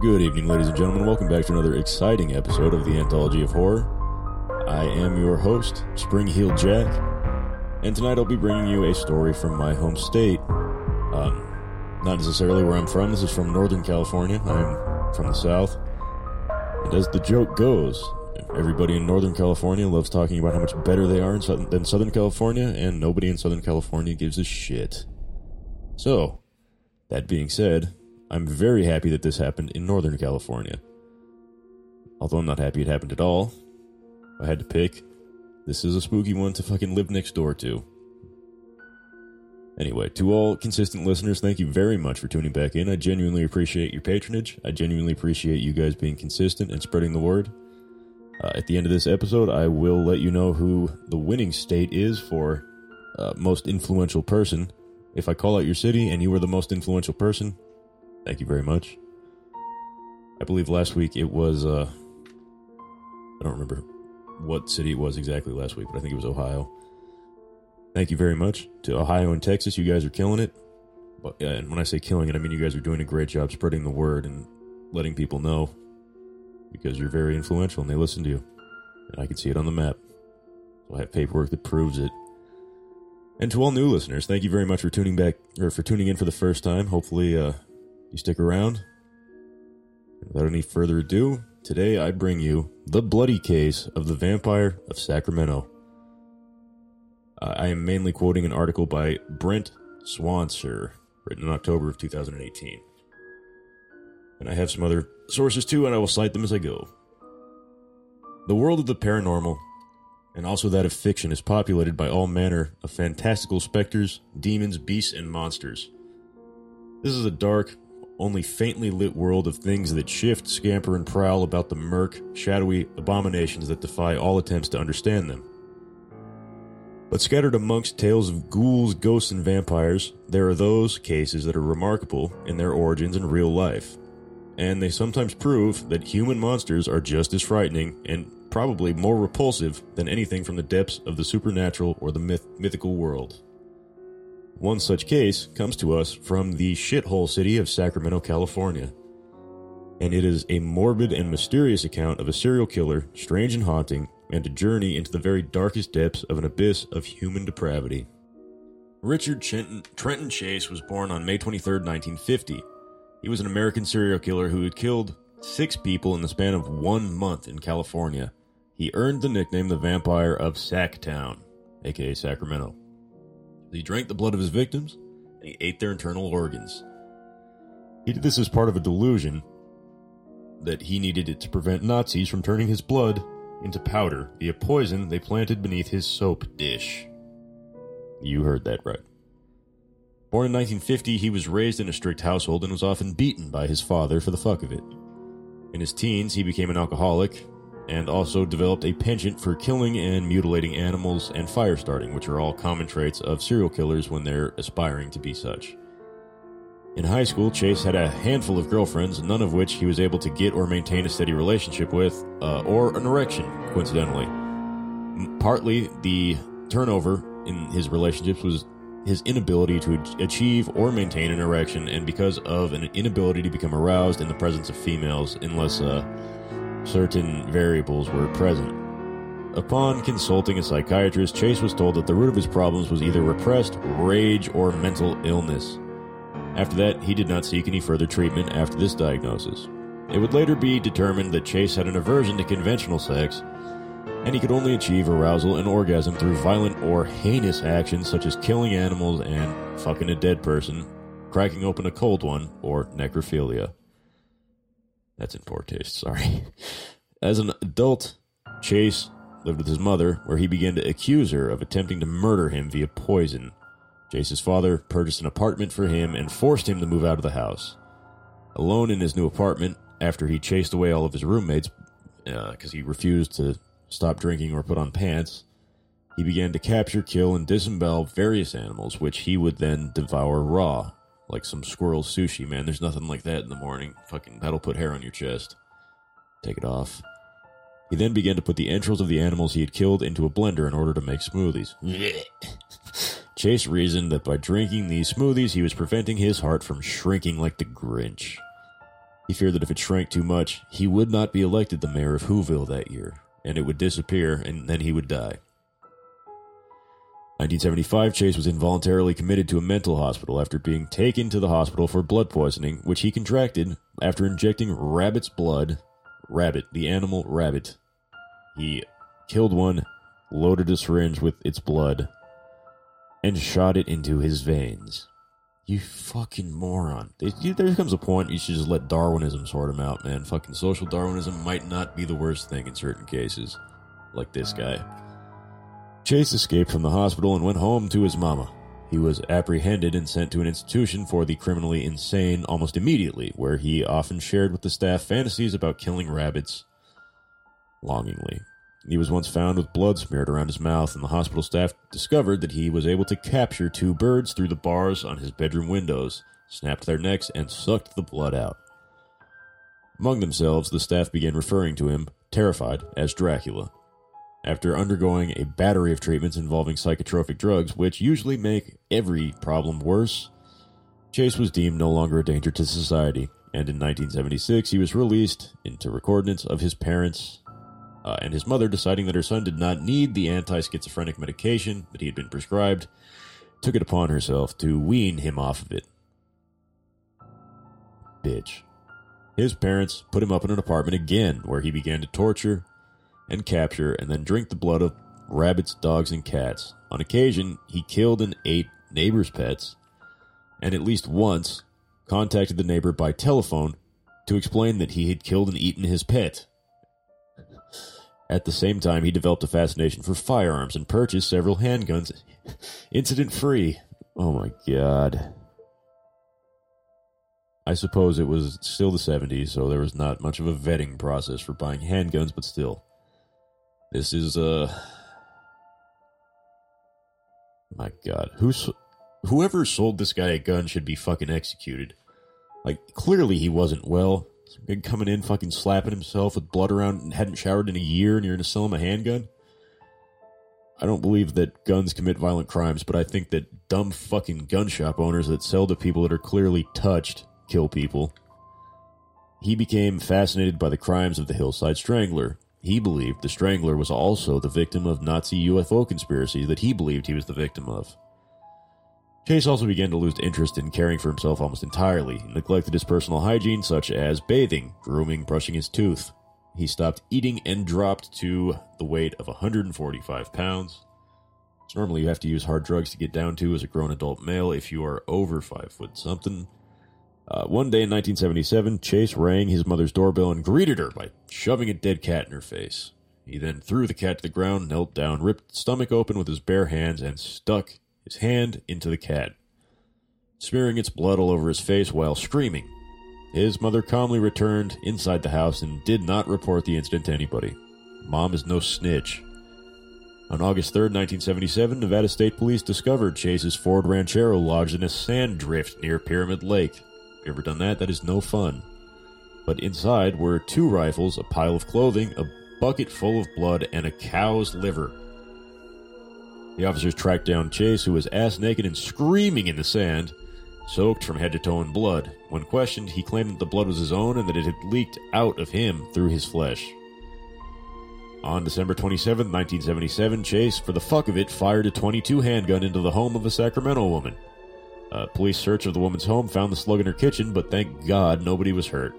Good evening, ladies and gentlemen. Welcome back to another exciting episode of the Anthology of Horror. I am your host, Spring Heel Jack, and tonight I'll be bringing you a story from my home state. Um, not necessarily where I'm from. This is from Northern California. I'm from the South. And as the joke goes, everybody in Northern California loves talking about how much better they are in than Southern California, and nobody in Southern California gives a shit. So, that being said, I'm very happy that this happened in Northern California. Although I'm not happy it happened at all. I had to pick, this is a spooky one to fucking live next door to. Anyway, to all consistent listeners, thank you very much for tuning back in. I genuinely appreciate your patronage. I genuinely appreciate you guys being consistent and spreading the word. Uh, at the end of this episode, I will let you know who the winning state is for uh, most influential person. If I call out your city and you were the most influential person, Thank you very much. I believe last week it was, uh, I don't remember what city it was exactly last week, but I think it was Ohio. Thank you very much to Ohio and Texas. You guys are killing it. But, and when I say killing it, I mean you guys are doing a great job spreading the word and letting people know because you're very influential and they listen to you. And I can see it on the map. So I have paperwork that proves it. And to all new listeners, thank you very much for tuning back or for tuning in for the first time. Hopefully, uh, you stick around. Without any further ado, today I bring you The Bloody Case of the Vampire of Sacramento. I am mainly quoting an article by Brent Swancer, written in October of 2018. And I have some other sources too, and I will cite them as I go. The world of the paranormal, and also that of fiction, is populated by all manner of fantastical specters, demons, beasts, and monsters. This is a dark, only faintly lit world of things that shift, scamper, and prowl about the murk, shadowy abominations that defy all attempts to understand them. But scattered amongst tales of ghouls, ghosts, and vampires, there are those cases that are remarkable in their origins in real life. And they sometimes prove that human monsters are just as frightening and probably more repulsive than anything from the depths of the supernatural or the myth- mythical world. One such case comes to us from the shithole city of Sacramento, California. And it is a morbid and mysterious account of a serial killer, strange and haunting, and a journey into the very darkest depths of an abyss of human depravity. Richard Trenton, Trenton Chase was born on May 23, 1950. He was an American serial killer who had killed six people in the span of one month in California. He earned the nickname the Vampire of Sacktown, aka Sacramento. He drank the blood of his victims, and he ate their internal organs. He did this as part of a delusion that he needed it to prevent Nazis from turning his blood into powder via poison they planted beneath his soap dish. You heard that right. Born in 1950, he was raised in a strict household and was often beaten by his father for the fuck of it. In his teens, he became an alcoholic and also developed a penchant for killing and mutilating animals and fire starting, which are all common traits of serial killers when they're aspiring to be such. In high school, Chase had a handful of girlfriends, none of which he was able to get or maintain a steady relationship with, uh, or an erection, coincidentally. Partly, the turnover in his relationships was his inability to achieve or maintain an erection, and because of an inability to become aroused in the presence of females, unless uh, certain variables were present. Upon consulting a psychiatrist, Chase was told that the root of his problems was either repressed rage or mental illness. After that, he did not seek any further treatment after this diagnosis. It would later be determined that Chase had an aversion to conventional sex, and he could only achieve arousal and orgasm through violent or heinous actions such as killing animals and fucking a dead person, cracking open a cold one, or necrophilia. That's in poor taste, sorry. As an adult, Chase lived with his mother, where he began to accuse her of attempting to murder him via poison. Chase's father purchased an apartment for him and forced him to move out of the house. Alone in his new apartment, after he chased away all of his roommates because uh, he refused to stop drinking or put on pants, he began to capture, kill, and disembowel various animals, which he would then devour raw like some squirrel sushi, man. There's nothing like that in the morning. Fucking, that'll put hair on your chest. Take it off. He then began to put the entrails of the animals he had killed into a blender in order to make smoothies. Chase reasoned that by drinking these smoothies, he was preventing his heart from shrinking like the Grinch. He feared that if it shrank too much, he would not be elected the mayor of Whoville that year, and it would disappear, and then he would die. 1975, Chase was involuntarily committed to a mental hospital after being taken to the hospital for blood poisoning, which he contracted after injecting rabbit's blood. Rabbit, the animal rabbit. He killed one, loaded a syringe with its blood, and shot it into his veins. You fucking moron. There comes a point you should just let Darwinism sort him out, man. Fucking social Darwinism might not be the worst thing in certain cases. Like this guy. Chase escaped from the hospital and went home to his mama. He was apprehended and sent to an institution for the criminally insane almost immediately, where he often shared with the staff fantasies about killing rabbits longingly. He was once found with blood smeared around his mouth, and the hospital staff discovered that he was able to capture two birds through the bars on his bedroom windows, snapped their necks, and sucked the blood out. Among themselves, the staff began referring to him, terrified, as Dracula after undergoing a battery of treatments involving psychotropic drugs, which usually make every problem worse. Chase was deemed no longer a danger to society, and in 1976 he was released into recordance of his parents uh, and his mother deciding that her son did not need the anti schizophrenic medication that he had been prescribed, took it upon herself to wean him off of it. Bitch. His parents put him up in an apartment again, where he began to torture, and capture and then drink the blood of rabbits, dogs, and cats. On occasion, he killed and ate neighbors' pets, and at least once contacted the neighbor by telephone to explain that he had killed and eaten his pet. At the same time, he developed a fascination for firearms and purchased several handguns, incident free. Oh my god. I suppose it was still the 70s, so there was not much of a vetting process for buying handguns, but still. This is uh my god. Who's whoever sold this guy a gun should be fucking executed. Like clearly he wasn't well. Been coming in fucking slapping himself with blood around and hadn't showered in a year and you're gonna sell him a handgun? I don't believe that guns commit violent crimes, but I think that dumb fucking gun shop owners that sell to people that are clearly touched kill people. He became fascinated by the crimes of the Hillside Strangler, he believed the Strangler was also the victim of Nazi UFO conspiracy that he believed he was the victim of. Chase also began to lose interest in caring for himself almost entirely, and neglected his personal hygiene such as bathing, grooming, brushing his tooth. He stopped eating and dropped to the weight of 145 pounds. Normally you have to use hard drugs to get down to as a grown adult male if you are over 5 foot something. Uh, one day in 1977, Chase rang his mother's doorbell and greeted her by shoving a dead cat in her face. He then threw the cat to the ground, knelt down, ripped its stomach open with his bare hands, and stuck his hand into the cat, smearing its blood all over his face while screaming. His mother calmly returned inside the house and did not report the incident to anybody. Mom is no snitch. On August 3, 1977, Nevada State Police discovered Chase's Ford Ranchero lodged in a sand drift near Pyramid Lake you ever done that? That is no fun. But inside were two rifles, a pile of clothing, a bucket full of blood, and a cow's liver. The officers tracked down Chase, who was ass naked and screaming in the sand, soaked from head to toe in blood. When questioned, he claimed that the blood was his own and that it had leaked out of him through his flesh. On December 27, 1977, Chase, for the fuck of it, fired a 22 handgun into the home of a Sacramento woman. A police search of the woman's home found the slug in her kitchen, but thank God nobody was hurt.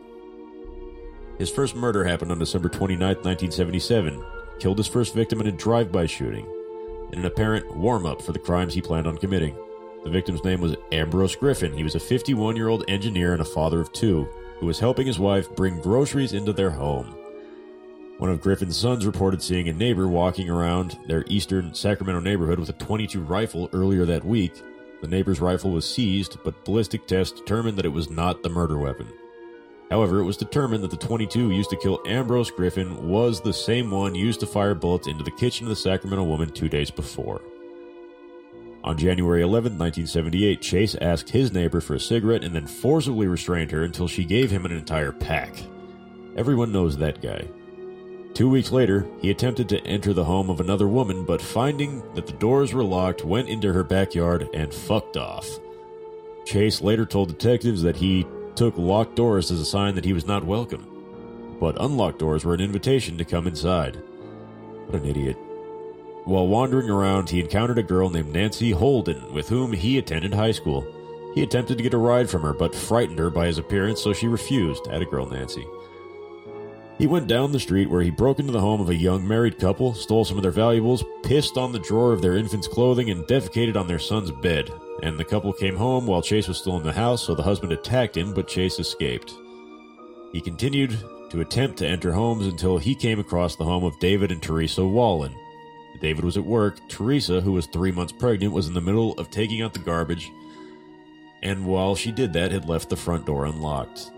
His first murder happened on December 29, 1977. Killed his first victim in a drive by shooting, in an apparent warm up for the crimes he planned on committing. The victim's name was Ambrose Griffin. He was a 51 year old engineer and a father of two, who was helping his wife bring groceries into their home. One of Griffin's sons reported seeing a neighbor walking around their eastern Sacramento neighborhood with a 22 rifle earlier that week, the neighbor's rifle was seized, but ballistic tests determined that it was not the murder weapon. However, it was determined that the 22 used to kill Ambrose Griffin was the same one used to fire bullets into the kitchen of the Sacramento woman two days before. On January 11, 1978, Chase asked his neighbor for a cigarette and then forcibly restrained her until she gave him an entire pack. Everyone knows that guy. Two weeks later, he attempted to enter the home of another woman, but finding that the doors were locked, went into her backyard and fucked off. Chase later told detectives that he took locked doors as a sign that he was not welcome. But unlocked doors were an invitation to come inside. What an idiot. While wandering around, he encountered a girl named Nancy Holden, with whom he attended high school. He attempted to get a ride from her, but frightened her by his appearance, so she refused. At a girl, Nancy. He went down the street where he broke into the home of a young married couple, stole some of their valuables, pissed on the drawer of their infant's clothing, and defecated on their son's bed. And the couple came home while Chase was still in the house, so the husband attacked him, but Chase escaped. He continued to attempt to enter homes until he came across the home of David and Teresa Wallin. David was at work. Teresa, who was three months pregnant, was in the middle of taking out the garbage, and while she did that, had left the front door unlocked.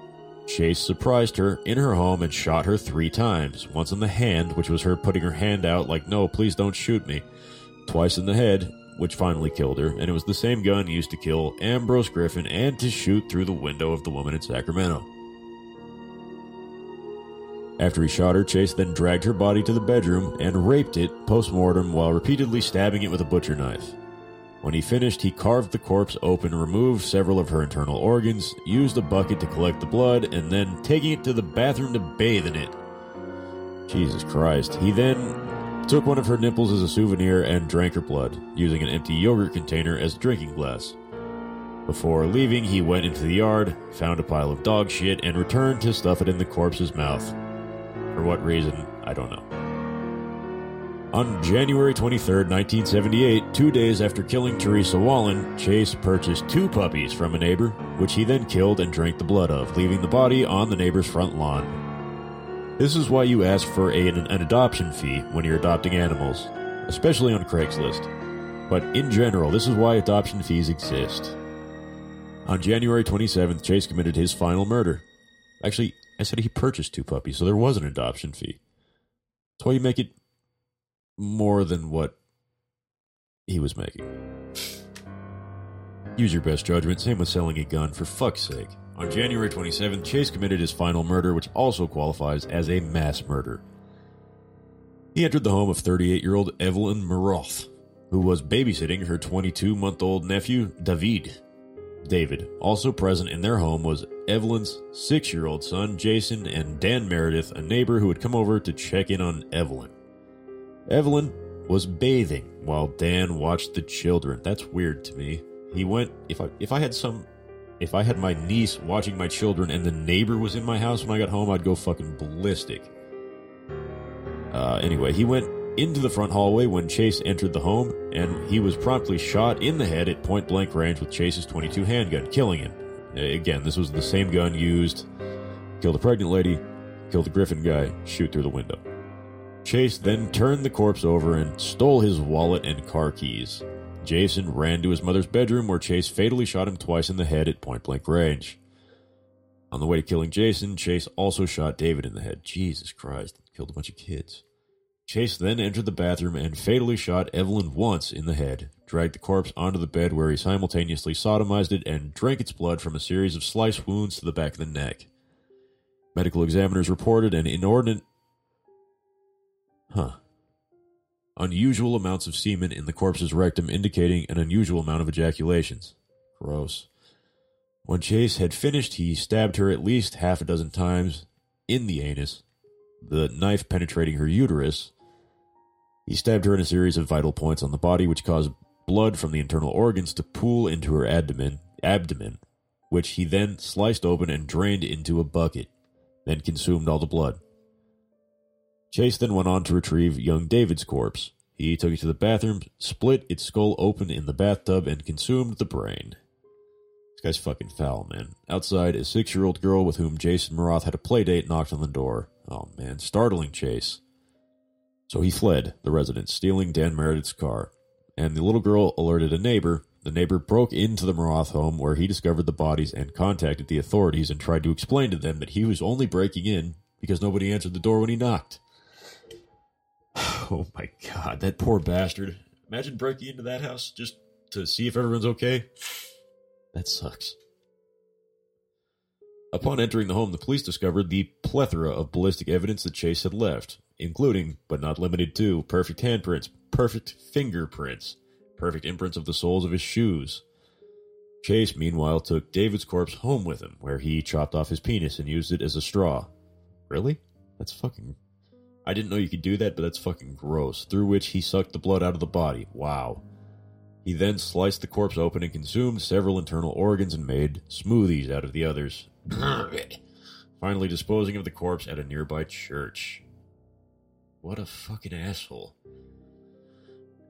Chase surprised her in her home and shot her three times once in the hand, which was her putting her hand out, like, no, please don't shoot me, twice in the head, which finally killed her, and it was the same gun used to kill Ambrose Griffin and to shoot through the window of the woman in Sacramento. After he shot her, Chase then dragged her body to the bedroom and raped it post mortem while repeatedly stabbing it with a butcher knife. When he finished, he carved the corpse open, removed several of her internal organs, used a bucket to collect the blood, and then taking it to the bathroom to bathe in it. Jesus Christ. He then took one of her nipples as a souvenir and drank her blood, using an empty yogurt container as a drinking glass. Before leaving, he went into the yard, found a pile of dog shit, and returned to stuff it in the corpse's mouth. For what reason, I don't know. On January 23, 1978, two days after killing Teresa Wallin, Chase purchased two puppies from a neighbor, which he then killed and drank the blood of, leaving the body on the neighbor's front lawn. This is why you ask for a, an, adoption fee when you're adopting animals, especially on Craigslist. But in general, this is why adoption fees exist. On January 27th, Chase committed his final murder. Actually, I said he purchased two puppies, so there was an adoption fee. That's why you make it more than what he was making. Use your best judgment. Same with selling a gun, for fuck's sake. On January 27th, Chase committed his final murder, which also qualifies as a mass murder. He entered the home of 38 year old Evelyn Maroth, who was babysitting her 22 month old nephew, David. David. Also present in their home was Evelyn's six year old son, Jason, and Dan Meredith, a neighbor who had come over to check in on Evelyn. Evelyn was bathing while Dan watched the children. That's weird to me. He went if I if I had some if I had my niece watching my children and the neighbor was in my house when I got home, I'd go fucking ballistic. Uh, anyway, he went into the front hallway when Chase entered the home, and he was promptly shot in the head at point blank range with Chase's 22 handgun, killing him. Again, this was the same gun used. Kill the pregnant lady, kill the Griffin guy, shoot through the window. Chase then turned the corpse over and stole his wallet and car keys. Jason ran to his mother's bedroom where Chase fatally shot him twice in the head at point blank range. On the way to killing Jason, Chase also shot David in the head. Jesus Christ, killed a bunch of kids. Chase then entered the bathroom and fatally shot Evelyn once in the head, dragged the corpse onto the bed where he simultaneously sodomized it and drank its blood from a series of slice wounds to the back of the neck. Medical examiners reported an inordinate Huh. Unusual amounts of semen in the corpse's rectum indicating an unusual amount of ejaculations. Gross. When Chase had finished, he stabbed her at least half a dozen times in the anus, the knife penetrating her uterus. He stabbed her in a series of vital points on the body, which caused blood from the internal organs to pool into her abdomen, abdomen, which he then sliced open and drained into a bucket, then consumed all the blood. Chase then went on to retrieve young David's corpse. He took it to the bathroom, split its skull open in the bathtub, and consumed the brain. This guy's fucking foul, man. Outside, a six year old girl with whom Jason Maroth had a playdate knocked on the door. Oh, man, startling Chase. So he fled the residence, stealing Dan Meredith's car. And the little girl alerted a neighbor. The neighbor broke into the Maroth home where he discovered the bodies and contacted the authorities and tried to explain to them that he was only breaking in because nobody answered the door when he knocked. Oh my god, that poor bastard. Imagine breaking into that house just to see if everyone's okay. That sucks. Upon entering the home, the police discovered the plethora of ballistic evidence that Chase had left, including, but not limited to, perfect handprints, perfect fingerprints, perfect imprints of the soles of his shoes. Chase, meanwhile, took David's corpse home with him, where he chopped off his penis and used it as a straw. Really? That's fucking. I didn't know you could do that, but that's fucking gross. Through which he sucked the blood out of the body. Wow. He then sliced the corpse open and consumed several internal organs and made smoothies out of the others. Finally, disposing of the corpse at a nearby church. What a fucking asshole.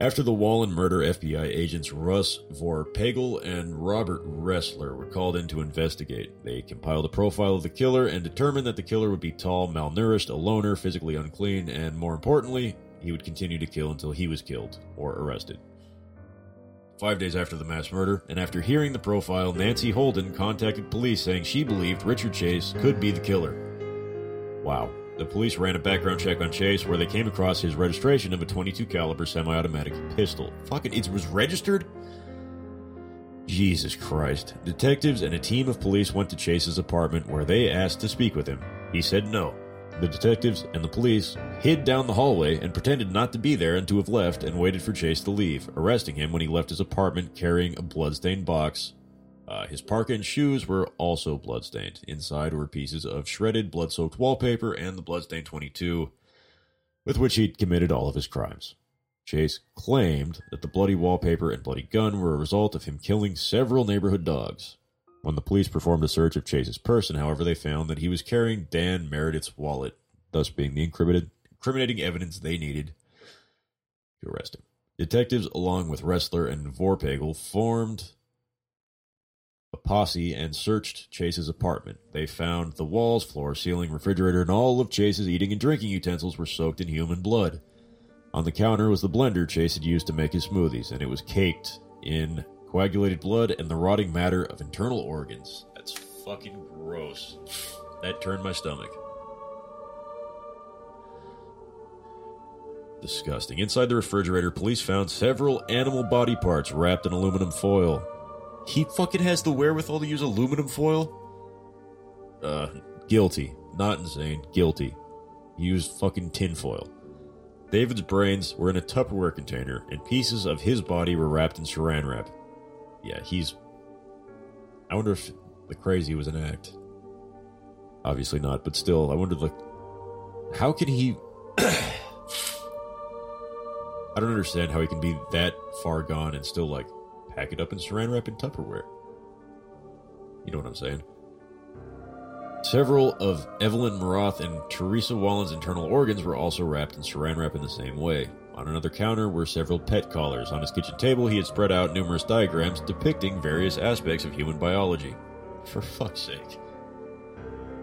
After the Wallin murder, FBI agents Russ Vorpagel and Robert Ressler were called in to investigate. They compiled a profile of the killer and determined that the killer would be tall, malnourished, a loner, physically unclean, and more importantly, he would continue to kill until he was killed or arrested. Five days after the mass murder, and after hearing the profile, Nancy Holden contacted police saying she believed Richard Chase could be the killer. Wow. The police ran a background check on Chase where they came across his registration of a 22 caliber semi-automatic pistol. Fucking it was registered? Jesus Christ. Detectives and a team of police went to Chase's apartment where they asked to speak with him. He said no. The detectives and the police hid down the hallway and pretended not to be there and to have left and waited for Chase to leave, arresting him when he left his apartment carrying a bloodstained box uh, his parka and shoes were also bloodstained. Inside were pieces of shredded, blood soaked wallpaper and the bloodstained 22 with which he'd committed all of his crimes. Chase claimed that the bloody wallpaper and bloody gun were a result of him killing several neighborhood dogs. When the police performed a search of Chase's person, however, they found that he was carrying Dan Meredith's wallet, thus being the incriminating evidence they needed to arrest him. Detectives, along with Ressler and Vorpagel, formed a posse and searched Chase's apartment. They found the walls, floor, ceiling, refrigerator, and all of Chase's eating and drinking utensils were soaked in human blood. On the counter was the blender Chase had used to make his smoothies, and it was caked in coagulated blood and the rotting matter of internal organs. That's fucking gross. That turned my stomach. Disgusting. Inside the refrigerator, police found several animal body parts wrapped in aluminum foil. He fucking has the wherewithal to use aluminum foil? Uh, guilty. Not insane. Guilty. He used fucking tinfoil. David's brains were in a Tupperware container, and pieces of his body were wrapped in saran wrap. Yeah, he's. I wonder if the crazy was an act. Obviously not, but still, I wonder, like, how can he. I don't understand how he can be that far gone and still, like, pack it up in saran wrap and Tupperware. You know what I'm saying? Several of Evelyn Maroth and Teresa Wallin's internal organs were also wrapped in saran wrap in the same way. On another counter were several pet collars. On his kitchen table, he had spread out numerous diagrams depicting various aspects of human biology. For fuck's sake.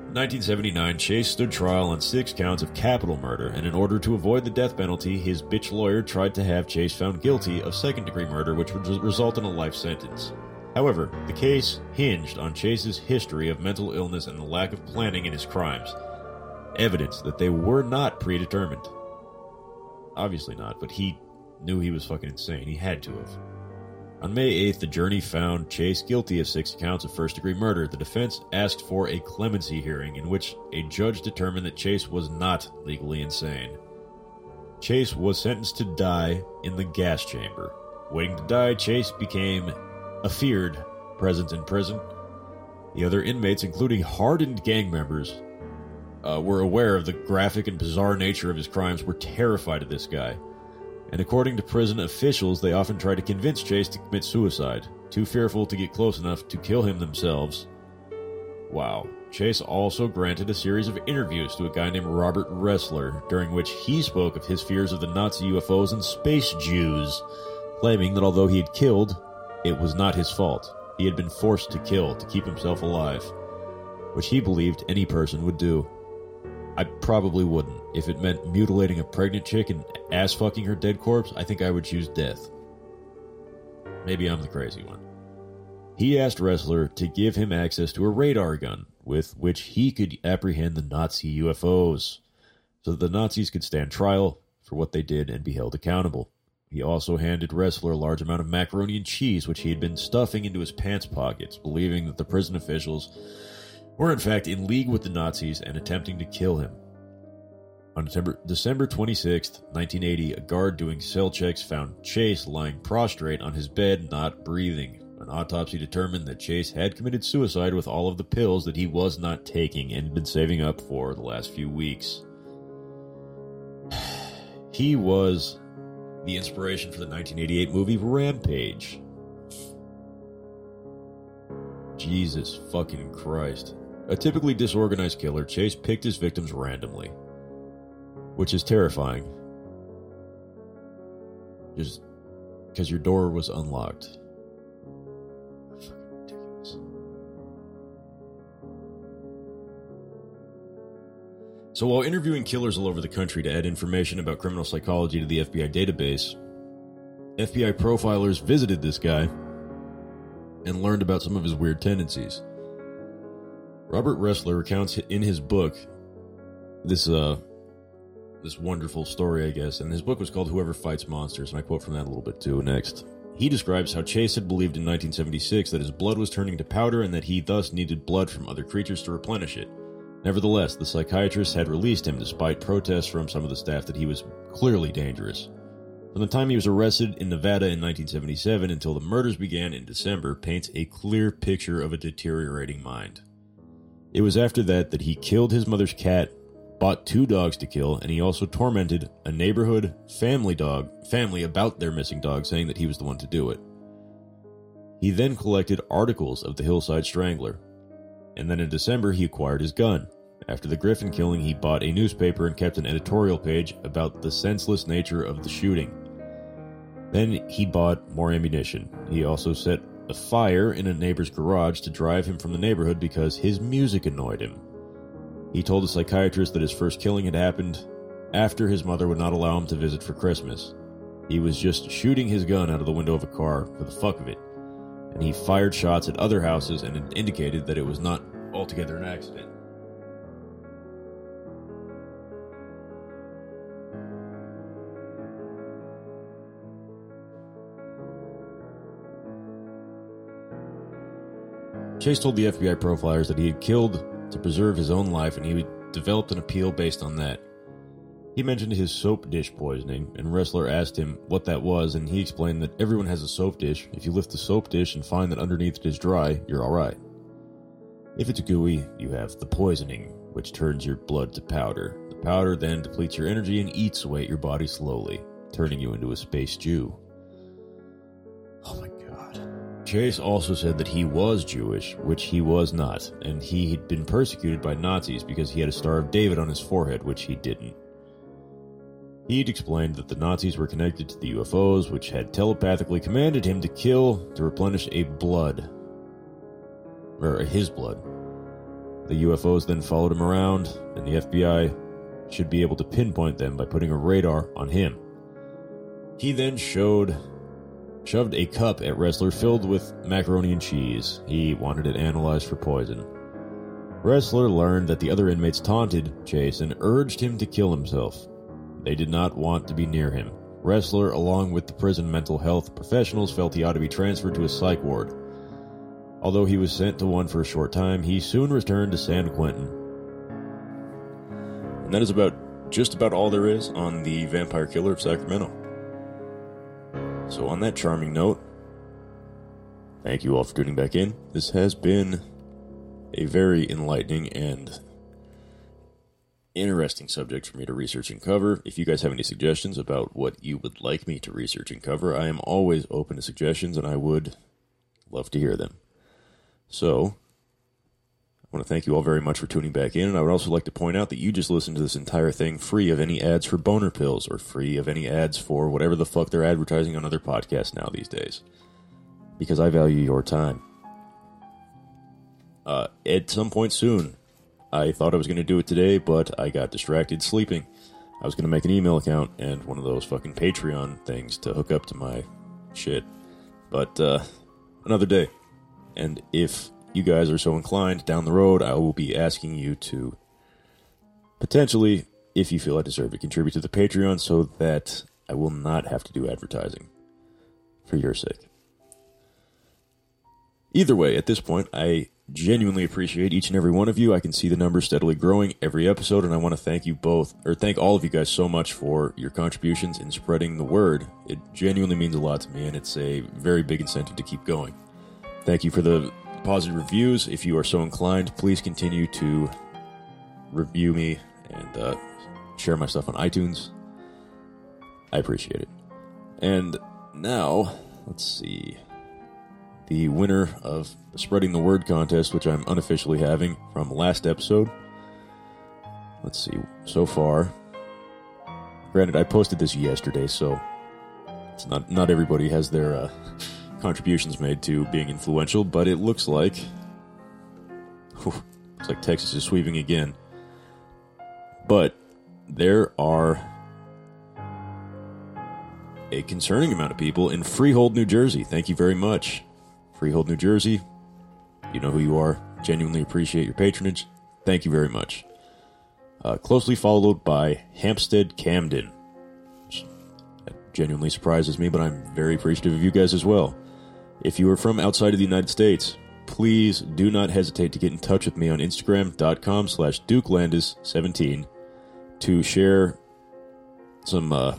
In 1979, Chase stood trial on six counts of capital murder, and in order to avoid the death penalty, his bitch lawyer tried to have Chase found guilty of second degree murder, which would result in a life sentence. However, the case hinged on Chase's history of mental illness and the lack of planning in his crimes. Evidence that they were not predetermined. Obviously not, but he knew he was fucking insane. He had to have. On May 8th, the jury found Chase guilty of six counts of first degree murder. The defense asked for a clemency hearing in which a judge determined that Chase was not legally insane. Chase was sentenced to die in the gas chamber. Waiting to die, Chase became a feared presence in prison. The other inmates, including hardened gang members, uh, were aware of the graphic and bizarre nature of his crimes, were terrified of this guy and according to prison officials, they often try to convince Chase to commit suicide, too fearful to get close enough to kill him themselves. Wow. Chase also granted a series of interviews to a guy named Robert Ressler, during which he spoke of his fears of the Nazi UFOs and space Jews, claiming that although he had killed, it was not his fault. He had been forced to kill to keep himself alive, which he believed any person would do. I probably wouldn't. If it meant mutilating a pregnant chick and ass fucking her dead corpse, I think I would choose death. Maybe I'm the crazy one. He asked Ressler to give him access to a radar gun with which he could apprehend the Nazi UFOs so that the Nazis could stand trial for what they did and be held accountable. He also handed Ressler a large amount of macaroni and cheese, which he had been stuffing into his pants pockets, believing that the prison officials were in fact in league with the Nazis and attempting to kill him. On December, December 26, 1980, a guard doing cell checks found Chase lying prostrate on his bed, not breathing. An autopsy determined that Chase had committed suicide with all of the pills that he was not taking and had been saving up for the last few weeks. He was the inspiration for the 1988 movie Rampage. Jesus fucking Christ. A typically disorganized killer, Chase picked his victims randomly, which is terrifying. Just because your door was unlocked. So while interviewing killers all over the country to add information about criminal psychology to the FBI database, FBI profilers visited this guy and learned about some of his weird tendencies. Robert Ressler recounts in his book this uh this wonderful story, I guess, and his book was called Whoever Fights Monsters, and I quote from that a little bit too next. He describes how Chase had believed in 1976 that his blood was turning to powder and that he thus needed blood from other creatures to replenish it. Nevertheless, the psychiatrist had released him despite protests from some of the staff that he was clearly dangerous. From the time he was arrested in Nevada in 1977 until the murders began in December paints a clear picture of a deteriorating mind. It was after that that he killed his mother's cat, bought two dogs to kill, and he also tormented a neighborhood family dog family about their missing dog, saying that he was the one to do it. He then collected articles of the Hillside Strangler, and then in December he acquired his gun. After the Griffin killing, he bought a newspaper and kept an editorial page about the senseless nature of the shooting. Then he bought more ammunition. He also set a fire in a neighbor's garage to drive him from the neighborhood because his music annoyed him. He told a psychiatrist that his first killing had happened after his mother would not allow him to visit for Christmas. He was just shooting his gun out of the window of a car for the fuck of it, and he fired shots at other houses and indicated that it was not altogether an accident. Chase told the FBI profilers that he had killed to preserve his own life and he developed an appeal based on that. He mentioned his soap dish poisoning, and Ressler asked him what that was, and he explained that everyone has a soap dish. If you lift the soap dish and find that underneath it is dry, you're alright. If it's gooey, you have the poisoning, which turns your blood to powder. The powder then depletes your energy and eats away at your body slowly, turning you into a space Jew. Oh my god. Chase also said that he was Jewish, which he was not, and he had been persecuted by Nazis because he had a Star of David on his forehead, which he didn't. He'd explained that the Nazis were connected to the UFOs, which had telepathically commanded him to kill to replenish a blood. Or his blood. The UFOs then followed him around, and the FBI should be able to pinpoint them by putting a radar on him. He then showed shoved a cup at Ressler filled with macaroni and cheese. He wanted it analyzed for poison. Ressler learned that the other inmates taunted Chase and urged him to kill himself. They did not want to be near him. Ressler, along with the prison mental health professionals, felt he ought to be transferred to a psych ward. Although he was sent to one for a short time, he soon returned to San Quentin. And that is about just about all there is on the vampire killer of Sacramento. So, on that charming note, thank you all for tuning back in. This has been a very enlightening and interesting subject for me to research and cover. If you guys have any suggestions about what you would like me to research and cover, I am always open to suggestions and I would love to hear them. So, I want to thank you all very much for tuning back in, and I would also like to point out that you just listened to this entire thing free of any ads for boner pills or free of any ads for whatever the fuck they're advertising on other podcasts now these days. Because I value your time. Uh, at some point soon, I thought I was going to do it today, but I got distracted sleeping. I was going to make an email account and one of those fucking Patreon things to hook up to my shit. But, uh, another day. And if you guys are so inclined, down the road, I will be asking you to potentially, if you feel I deserve it, contribute to the Patreon so that I will not have to do advertising for your sake. Either way, at this point, I genuinely appreciate each and every one of you. I can see the numbers steadily growing every episode, and I want to thank you both, or thank all of you guys so much for your contributions in spreading the word. It genuinely means a lot to me, and it's a very big incentive to keep going. Thank you for the positive reviews. If you are so inclined, please continue to review me and uh, share my stuff on iTunes. I appreciate it. And now, let's see. The winner of the Spreading the Word contest, which I'm unofficially having from last episode. Let's see. So far, granted, I posted this yesterday, so it's not not everybody has their uh, contributions made to being influential, but it looks like whew, looks like Texas is sweeping again. But there are a concerning amount of people in Freehold, New Jersey. Thank you very much. Freehold, New Jersey. You know who you are. Genuinely appreciate your patronage. Thank you very much. Uh, closely followed by Hampstead, Camden. That genuinely surprises me, but I'm very appreciative of you guys as well. If you are from outside of the United States, please do not hesitate to get in touch with me on Instagram.com slash DukeLandis17 to share some uh,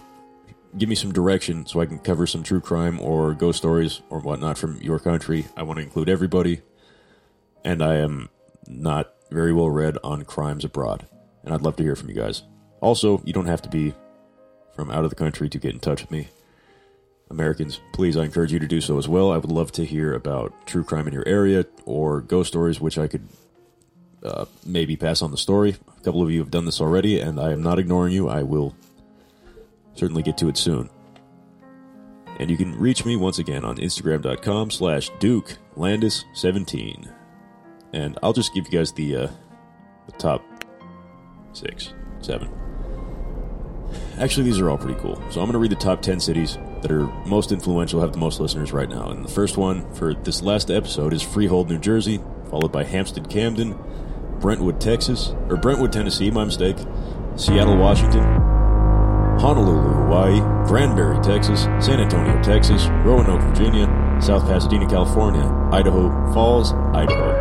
give me some direction so I can cover some true crime or ghost stories or whatnot from your country. I want to include everybody, and I am not very well read on crimes abroad, and I'd love to hear from you guys. Also, you don't have to be from out of the country to get in touch with me. Americans, please, I encourage you to do so as well. I would love to hear about true crime in your area or ghost stories, which I could uh, maybe pass on the story. A couple of you have done this already, and I am not ignoring you. I will certainly get to it soon. And you can reach me once again on Instagram.com slash Duke Landis17. And I'll just give you guys the, uh, the top six, seven. Actually, these are all pretty cool. So I'm going to read the top 10 cities that are most influential, have the most listeners right now. And the first one for this last episode is Freehold, New Jersey, followed by Hampstead, Camden, Brentwood, Texas, or Brentwood, Tennessee, my mistake, Seattle, Washington, Honolulu, Hawaii, Granbury, Texas, San Antonio, Texas, Roanoke, Virginia, South Pasadena, California, Idaho Falls, Idaho.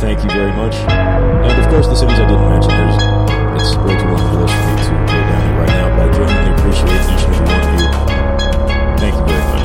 Thank you very much. And of course, the cities I didn't mention, there's, it's way too long of a list for me to appreciate each and every one of you. Thank you very much.